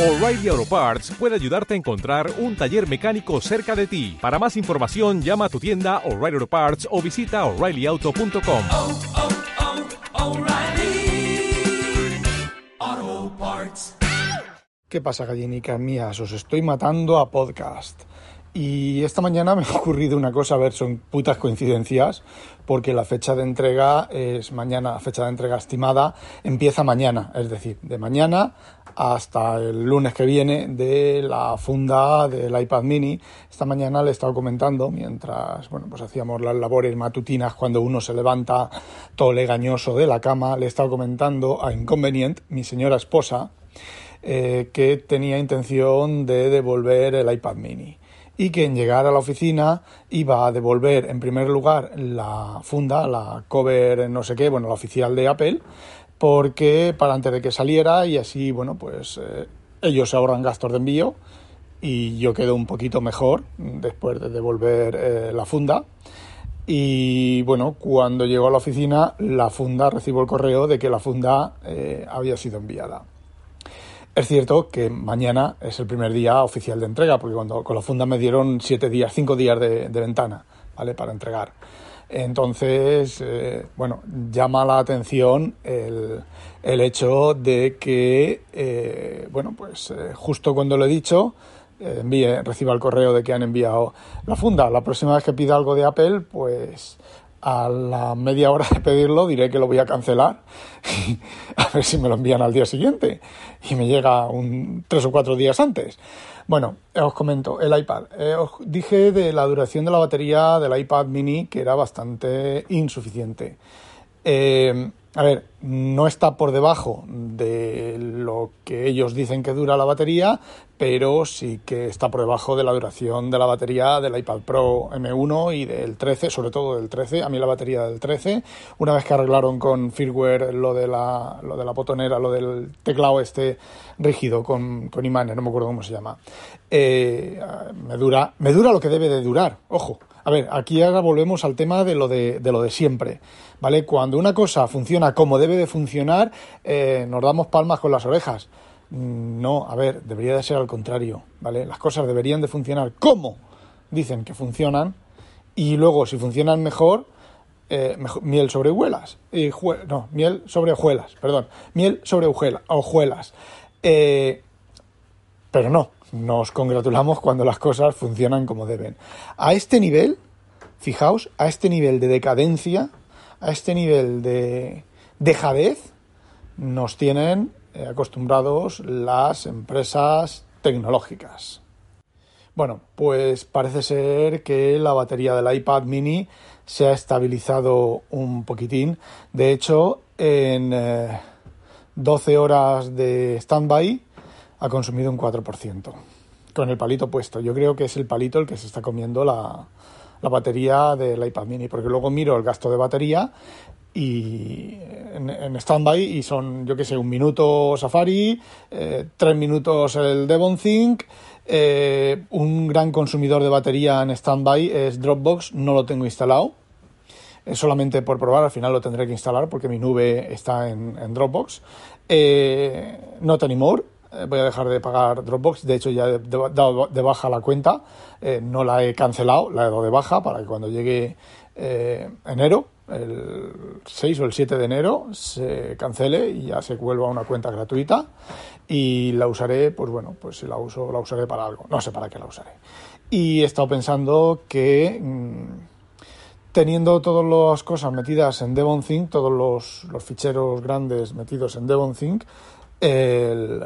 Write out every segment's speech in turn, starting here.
O'Reilly Auto Parts puede ayudarte a encontrar un taller mecánico cerca de ti. Para más información, llama a tu tienda O'Reilly Auto Parts o visita oreillyauto.com. oh, oh, Parts. ¿Qué pasa, gallinicas mías? Os estoy matando a podcast. Y esta mañana me ha ocurrido una cosa, a ver, son putas coincidencias, porque la fecha de entrega es mañana, la fecha de entrega estimada empieza mañana, es decir, de mañana hasta el lunes que viene de la funda del iPad mini. Esta mañana le he estado comentando mientras, bueno, pues hacíamos las labores matutinas cuando uno se levanta todo legañoso de la cama, le he estado comentando a Inconvenient, mi señora esposa, eh, que tenía intención de devolver el iPad mini y que en llegar a la oficina iba a devolver en primer lugar la funda, la cover no sé qué, bueno, la oficial de Apple, porque para antes de que saliera y así, bueno, pues eh, ellos se ahorran gastos de envío y yo quedo un poquito mejor después de devolver eh, la funda. Y bueno, cuando llego a la oficina, la funda, recibo el correo de que la funda eh, había sido enviada. Es cierto que mañana es el primer día oficial de entrega, porque cuando con la funda me dieron siete días, cinco días de, de ventana, ¿vale? Para entregar. Entonces, eh, bueno, llama la atención el, el hecho de que, eh, bueno, pues eh, justo cuando lo he dicho, envíe, reciba el correo de que han enviado la funda. La próxima vez que pida algo de Apple, pues a la media hora de pedirlo diré que lo voy a cancelar a ver si me lo envían al día siguiente y me llega un tres o cuatro días antes. Bueno, os comento, el iPad. Eh, os dije de la duración de la batería del iPad mini que era bastante insuficiente. Eh, a ver, no está por debajo de lo que ellos dicen que dura la batería, pero sí que está por debajo de la duración de la batería del iPad Pro M1 y del 13, sobre todo del 13. A mí la batería del 13, una vez que arreglaron con firmware lo de la, lo de la botonera, lo del teclado este rígido con, con imanes, no me acuerdo cómo se llama, eh, me, dura, me dura lo que debe de durar, ojo. A ver, aquí ahora volvemos al tema de lo de, lo de siempre, ¿vale? Cuando una cosa funciona como debe de funcionar, eh, nos damos palmas con las orejas. No, a ver, debería de ser al contrario, ¿vale? Las cosas deberían de funcionar como dicen que funcionan y luego si funcionan mejor, eh, miel sobre hojuelas. Y jue- no, miel sobre hojuelas, perdón. Miel sobre hojuelas. Eh, pero no, nos congratulamos cuando las cosas funcionan como deben. A este nivel, fijaos, a este nivel de decadencia, a este nivel de dejadez, nos tienen eh, acostumbrados las empresas tecnológicas. Bueno, pues parece ser que la batería del iPad mini se ha estabilizado un poquitín. De hecho, en eh, 12 horas de standby ha consumido un 4%. Con el palito puesto. Yo creo que es el palito el que se está comiendo la, la batería del iPad mini, porque luego miro el gasto de batería y en, en standby y son, yo que sé, un minuto Safari, eh, tres minutos el Devon Think, eh, un gran consumidor de batería en standby es Dropbox, no lo tengo instalado, es solamente por probar, al final lo tendré que instalar porque mi nube está en, en Dropbox. Eh, not anymore, eh, voy a dejar de pagar Dropbox, de hecho ya he dado de baja la cuenta, eh, no la he cancelado, la he dado de baja para que cuando llegue eh, enero, el 6 o el 7 de enero, se cancele y ya se vuelva una cuenta gratuita. Y la usaré, pues bueno, pues si la uso, la usaré para algo, no sé para qué la usaré. Y he estado pensando que... mm, teniendo todas las cosas metidas en DevonThink, todos los, los ficheros grandes metidos en DevonThink, el,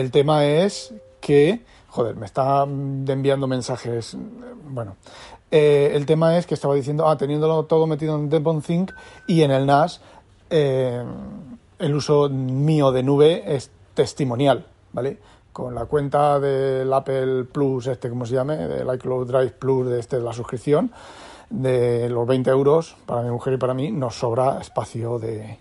el tema es que, joder, me está enviando mensajes, bueno, eh, el tema es que estaba diciendo, ah, teniéndolo todo metido en DevonThink y en el NAS, eh, el uso mío de nube es testimonial, ¿vale? Con la cuenta del Apple Plus, este, ¿cómo se llame? Del iCloud Drive Plus, de este, de la suscripción, de los 20 euros para mi mujer y para mí, nos sobra espacio de,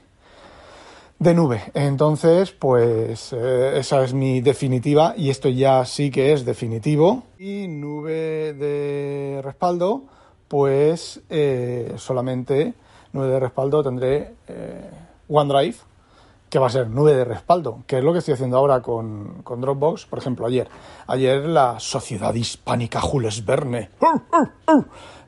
de nube. Entonces, pues eh, esa es mi definitiva y esto ya sí que es definitivo. Y nube de respaldo, pues eh, solamente nube de respaldo tendré eh, OneDrive, que va a ser nube de respaldo, que es lo que estoy haciendo ahora con, con Dropbox. Por ejemplo, ayer, ayer la Sociedad Hispánica Jules Verne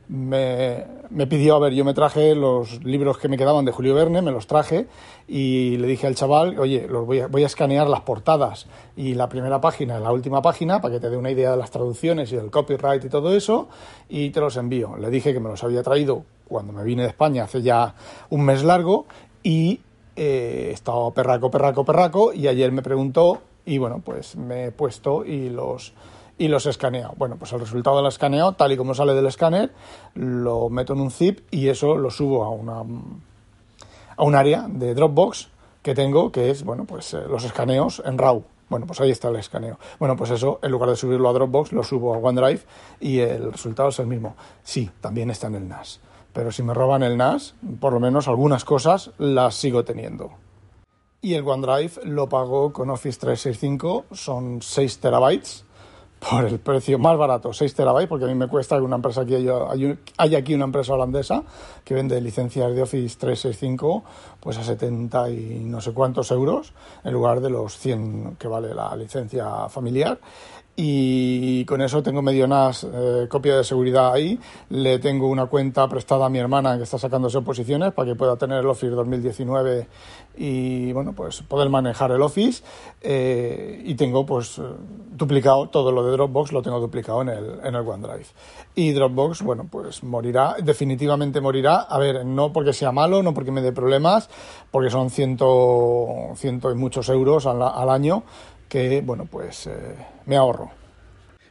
me, me, pidió, a ver, yo me traje los libros que me quedaban de Julio Verne, me los traje y le dije al chaval, oye, los voy a, escanear las portadas y la primera página la última página para que te dé una idea de las traducciones y del copyright y todo eso y te los envío. Le dije que me los había traído cuando me vine de España hace ya un mes largo y eh, he estado perraco, perraco, perraco y ayer me preguntó y bueno, pues me he puesto y los y los escaneo. Bueno, pues el resultado del escaneo, tal y como sale del escáner, lo meto en un zip y eso lo subo a una a un área de Dropbox que tengo, que es, bueno, pues eh, los escaneos en RAW. Bueno, pues ahí está el escaneo. Bueno, pues eso, en lugar de subirlo a Dropbox, lo subo a OneDrive y el resultado es el mismo. Sí, también está en el NAS. Pero si me roban el NAS, por lo menos algunas cosas las sigo teniendo. Y el OneDrive lo pago con Office 365, son 6 terabytes por el precio más barato, 6 terabytes, porque a mí me cuesta que una empresa aquí, hay, aquí una empresa holandesa que vende licencias de Office 365 pues a 70 y no sé cuántos euros en lugar de los 100 que vale la licencia familiar y con eso tengo medio NAS, eh, copia de seguridad ahí. Le tengo una cuenta prestada a mi hermana que está sacándose oposiciones para que pueda tener el Office 2019 y bueno, pues poder manejar el Office. Eh, y tengo pues duplicado todo lo de Dropbox, lo tengo duplicado en el, en el OneDrive. Y Dropbox, bueno, pues morirá, definitivamente morirá. A ver, no porque sea malo, no porque me dé problemas, porque son ciento, ciento y muchos euros al, al año que, bueno, pues eh, me ahorro.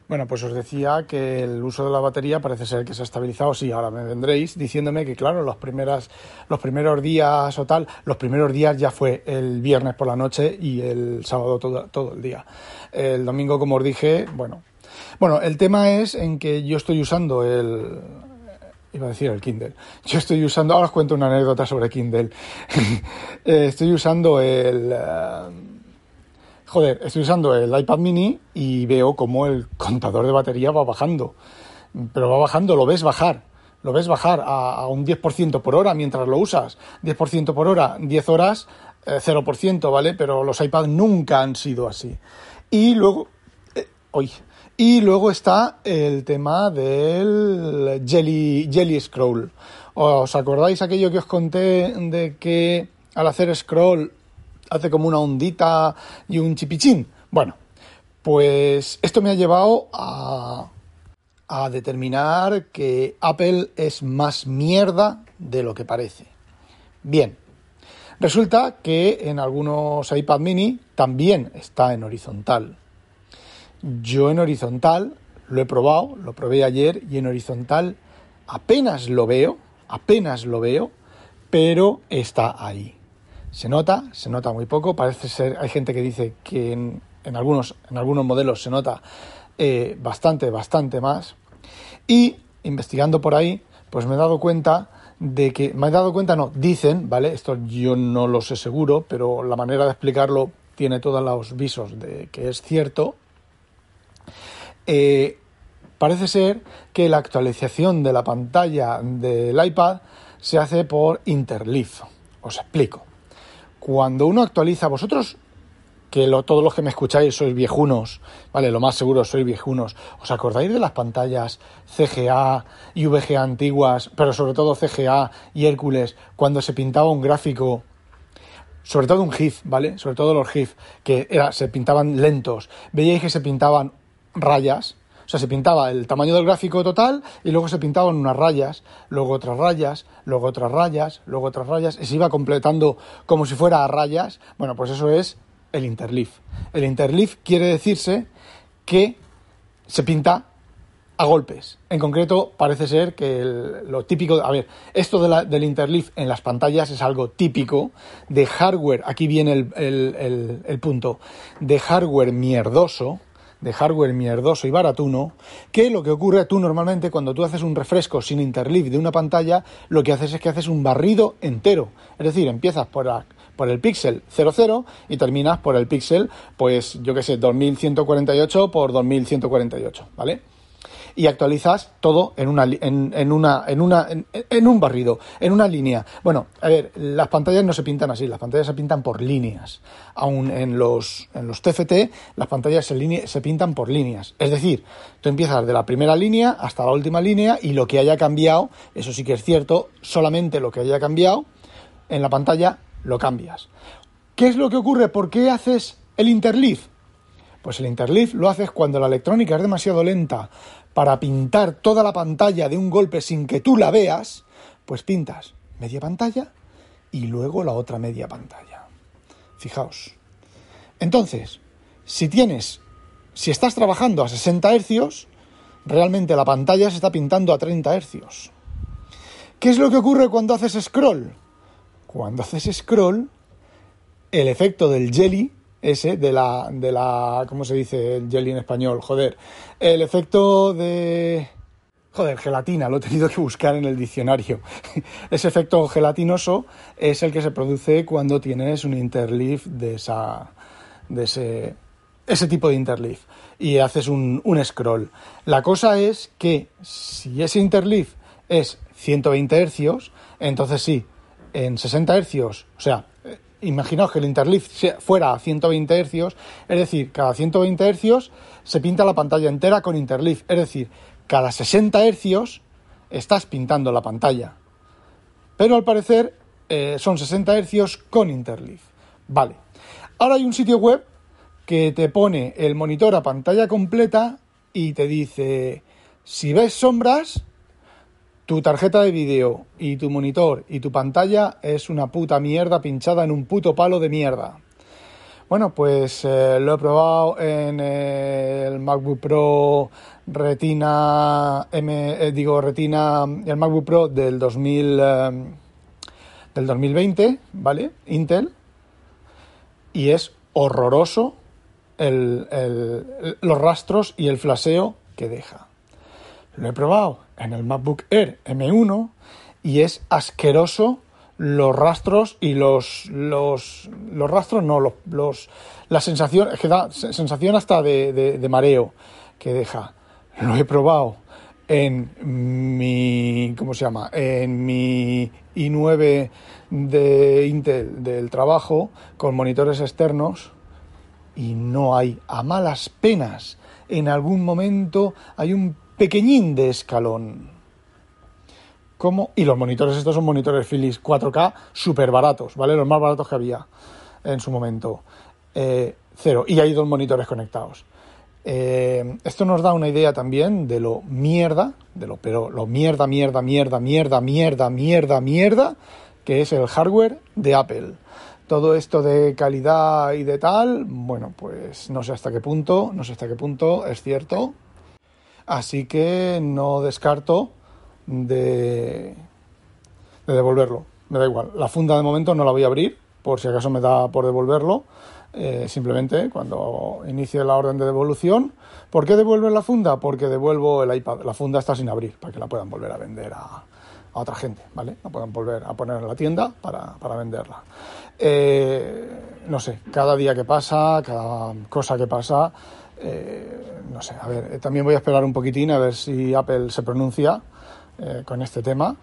Bueno, pues os decía que el uso de la batería parece ser que se ha estabilizado. Sí, ahora me vendréis diciéndome que, claro, los, primeras, los primeros días o tal, los primeros días ya fue el viernes por la noche y el sábado todo, todo el día. El domingo, como os dije, bueno. Bueno, el tema es en que yo estoy usando el, iba a decir el Kindle. Yo estoy usando, ahora os cuento una anécdota sobre Kindle. Eh, estoy usando el, eh, joder, estoy usando el iPad mini y veo como el contador de batería va bajando. Pero va bajando, lo ves bajar. Lo ves bajar a, un 10% por hora mientras lo usas. 10% por hora, 10 horas, 0%, eh, ¿vale? Pero los iPads nunca han sido así. Y luego, eh, y luego está el tema del Jelly, Jelly Scroll. ¿Os acordáis aquello que os conté de que al hacer scroll hace como una ondita y un chipichín. Bueno, pues esto me ha llevado a, a determinar que Apple es más mierda de lo que parece. Bien, resulta que en algunos iPad mini también está en horizontal. Yo en horizontal lo he probado, lo probé ayer y en horizontal apenas lo veo, apenas lo veo, pero está ahí. Se nota, se nota muy poco. Parece ser, hay gente que dice que en, algunos, en algunos modelos se nota eh, bastante, bastante más. Y investigando por ahí, pues me he dado cuenta de que, me he dado cuenta, no, dicen, ¿vale? Esto yo no lo sé seguro, pero la manera de explicarlo tiene todos los visos de que es cierto. Eh, parece ser que la actualización de la pantalla del iPad se hace por Interleaf. Os explico cuando uno actualiza, vosotros, que todos los que me escucháis sois viejunos, vale, lo más seguro sois viejunos, ¿os acordáis de las pantallas CGA y VGA antiguas, pero sobre todo CGA y Hércules, cuando se pintaba un gráfico sobre todo un GIF, ¿vale? Sobre todo los GIF, que era, se pintaban lentos. Veíais que se pintaban rayas, o sea, se pintaba el tamaño del gráfico total y luego se pintaban unas rayas, luego otras rayas, luego otras rayas, luego otras rayas, y se iba completando como si fuera a rayas. Bueno, pues eso es el interleaf. El interleaf quiere decirse que se pinta a golpes. En concreto, parece ser que lo típico, a ver, esto del interleaf en las pantallas es algo típico de hardware, aquí viene el, el punto, de hardware mierdoso, de hardware mierdoso y baratuno, que lo que ocurre tú normalmente cuando tú haces un refresco sin interleaf de una pantalla, lo que haces es que haces un barrido entero. Es decir, empiezas por, por el píxel 00 y terminas por el píxel, pues yo que sé, 2148 por 2148, ¿vale? Y actualizas todo en una en, en una en una en, un barrido, en una línea. Bueno, a ver, las pantallas no se pintan así, las pantallas se pintan por líneas. Aún en los en los TFT las pantallas se, se pintan por líneas. Es decir, tú empiezas de la primera línea hasta la última línea y lo que haya cambiado, eso sí que es cierto, solamente lo que haya cambiado en la pantalla lo cambias. ¿Qué es lo que ocurre? ¿Por qué haces el interleaf? Pues el interleaf lo haces cuando la electrónica es demasiado lenta para pintar toda la pantalla de un golpe sin que tú la veas, pues pintas media pantalla y luego la otra media pantalla. Fijaos. Entonces, si tienes, si estás trabajando a 60 hercios, realmente la pantalla se está pintando a 30 hercios. ¿Qué es lo que ocurre cuando haces scroll? Cuando haces scroll, el efecto del jelly, ese, de la, de la, ¿cómo se dice el jelly en español? Joder, el efecto de... Joder, gelatina, lo he tenido que buscar en el diccionario. Ese efecto gelatinoso es el que se produce cuando tienes un interleaf de esa, de ese, ese tipo de interleaf y haces un, un scroll. La cosa es que si ese interleaf es 120 Hz, entonces sí, en 60 Hz, o sea, imaginaos que el interleaf fuera a 120 Hz, es decir, cada 120 Hz se pinta la pantalla entera con interleaf, es decir, cada 60 Hz estás pintando la pantalla. Pero al parecer eh, son 60 Hz con interleaf. Vale. Ahora hay un sitio web que te pone el monitor a pantalla completa y te dice, si ves sombras, tu tarjeta de vídeo y tu monitor y tu pantalla es una puta mierda pinchada en un puto palo de mierda. Bueno, pues eh, lo he probado en el MacBook Pro Retina M, eh, digo Retina, el MacBook Pro del 2000 eh, del 2020, ¿vale? Intel y es horroroso el, el, los rastros y el flaseo que deja. Lo he probado en el MacBook Air M1 y es asqueroso los rastros y los los, los rastros no los, los la sensación es que da sensación hasta de, de, de, mareo que deja. Lo he probado en mi cómo se llama en mi i9 de Intel del trabajo con monitores externos y no hay a malas penas en algún momento hay un pequeñín de escalón. Como, y los monitores, estos son monitores Philips 4K súper baratos, ¿vale? Los más baratos que había en su momento. Eh, cero. Y hay dos monitores conectados. Eh, esto nos da una idea también de lo mierda, de lo, pero lo mierda, mierda, mierda, mierda, mierda, mierda, mierda, que es el hardware de Apple. Todo esto de calidad y de tal, bueno, pues no sé hasta qué punto, no sé hasta qué punto es cierto, Así que no descarto de, de devolverlo. Me da igual. La funda de momento no la voy a abrir, por si acaso me da por devolverlo. Eh, simplemente cuando inicie la orden de devolución. ¿Por qué devuelven la funda? Porque devuelvo el iPad. La funda está sin abrir, para que la puedan volver a vender a, a otra gente, ¿vale? La puedan volver a poner en la tienda para, para venderla. Eh, no sé, cada día que pasa, cada cosa que pasa, eh, no sé, a ver, eh, también voy a esperar un poquitín a ver si Apple se pronuncia eh, con este tema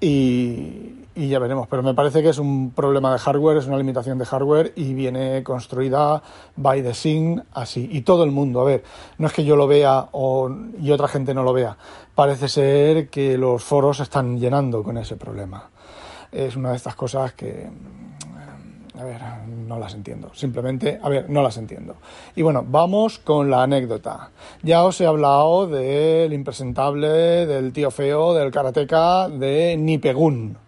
y, y, ya veremos. Pero me parece que es un problema de hardware, es una limitación de hardware y viene construida by design así. Y todo el mundo, a ver, no es que yo lo vea o, y otra gente no lo vea. Parece ser que los foros están llenando con ese problema. Es una de estas cosas que a ver, no las entiendo. Simplemente, a ver, no las entiendo. Y bueno, vamos con la anécdota. Ya os he hablado del impresentable, del tío feo, del karateca, de Nipegun.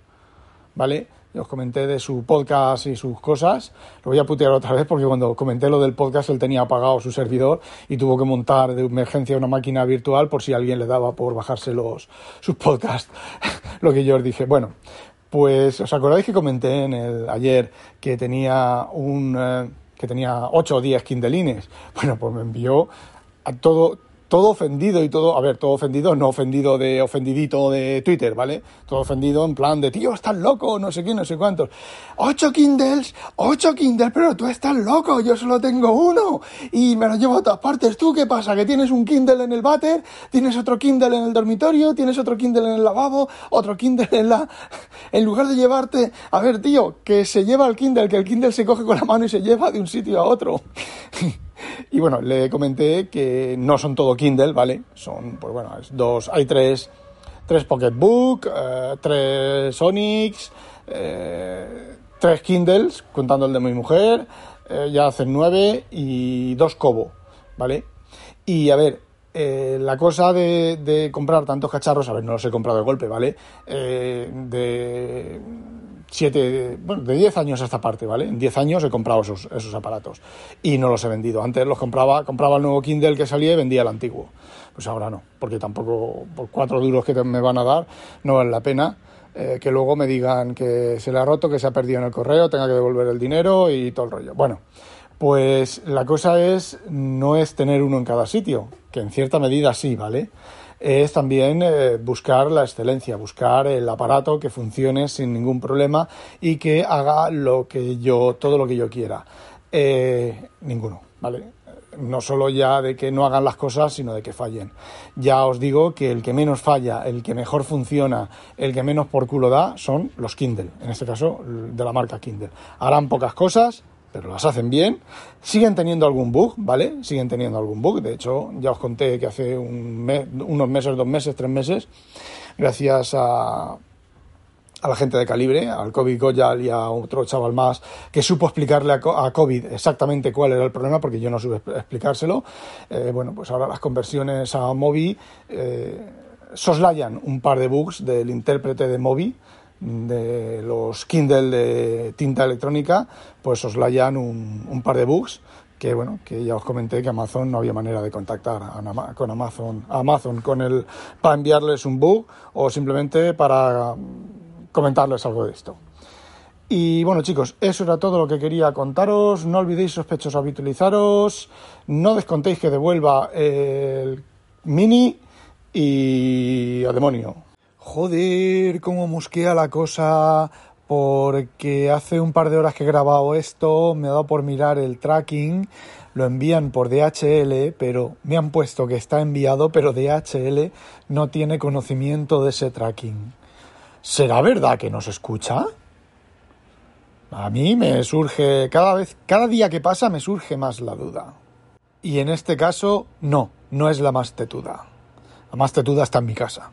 ¿Vale? os comenté de su podcast y sus cosas. Lo voy a putear otra vez porque cuando comenté lo del podcast él tenía apagado su servidor y tuvo que montar de emergencia una máquina virtual por si alguien le daba por bajarse los, sus podcasts. lo que yo os dije. Bueno, pues, ¿os acordáis que comenté en el ayer que tenía un eh, que tenía 8 o 10 Kindleines? Bueno, pues me envió a todo todo ofendido y todo, a ver, todo ofendido, no ofendido de ofendidito de Twitter, ¿vale? Todo ofendido en plan de, tío, estás loco, no sé qué, no sé cuántos. Ocho Kindles, ocho Kindles, pero tú estás loco, yo solo tengo uno y me lo llevo a todas partes. ¿Tú qué pasa? ¿Que tienes un Kindle en el váter? ¿Tienes otro Kindle en el dormitorio? ¿Tienes otro Kindle en el lavabo? ¿Otro Kindle en la... En lugar de llevarte... A ver, tío, que se lleva el Kindle, que el Kindle se coge con la mano y se lleva de un sitio a otro. Y bueno, le comenté que no son todo Kindle, ¿vale? Son, pues bueno, es dos, hay tres, tres Pocketbook, eh, tres Onyx, eh, tres Kindles, contando el de mi mujer, eh, ya hacen nueve y dos Kobo, ¿vale? Y a ver, la cosa de, de comprar tantos cacharros, a ver, no los he comprado de golpe, ¿vale? Eh, de siete, bueno, de 10 años a esta parte, ¿vale? En 10 años he comprado esos, esos aparatos y no los he vendido. Antes los compraba, compraba el nuevo Kindle que salía y vendía el antiguo. Pues ahora no, porque tampoco por cuatro duros que me van a dar no vale la pena. eh, que luego me digan que se le ha roto, que se ha perdido en el correo, tenga que devolver el dinero y todo el rollo. Bueno, pues la cosa es, no es tener uno en cada sitio, que en cierta medida sí, ¿vale? Es también eh, buscar la excelencia, buscar el aparato que funcione sin ningún problema y que haga lo que yo, todo lo que yo quiera. Eh, ninguno, ¿vale? No solo ya de que no hagan las cosas, sino de que fallen. Ya os digo que el que menos falla, el que mejor funciona, el que menos por culo da, son los Kindle, en este caso de la marca Kindle. Harán pocas cosas, pero las hacen bien. Siguen teniendo algún bug, ¿vale? Siguen teniendo algún bug. De hecho, ya os conté que hace un mes, unos meses, dos meses, tres meses, gracias a, a la gente de Calibre, al Covid Goyal y a otro chaval más, que supo explicarle a, Co- a COVID exactamente cuál era el problema, porque yo no supe expl- explicárselo. Eh, bueno, pues ahora las conversiones a Mobi eh, soslayan un par de bugs del intérprete de Mobi, de los Kindle de tinta electrónica, pues soslayan un, un par de bugs que bueno, que ya os comenté que Amazon no había manera de contactar con Amazon, Amazon con el para enviarles un bug o simplemente para comentarles algo de esto. Y bueno chicos, eso era todo lo que quería contaros. No olvidéis sospechosos habitualizaros. No descontéis que devuelva el mini y a demonio. Joder, cómo musquea la cosa. Porque hace un par de horas que he grabado esto, me ha dado por mirar el tracking. Lo envían por DHL, pero me han puesto que está enviado, pero DHL no tiene conocimiento de ese tracking. ¿Será verdad que nos escucha? A mí me surge, cada vez, cada día que pasa me surge más la duda. Y en este caso, no, no es la más tetuda. La más tetuda está en mi casa.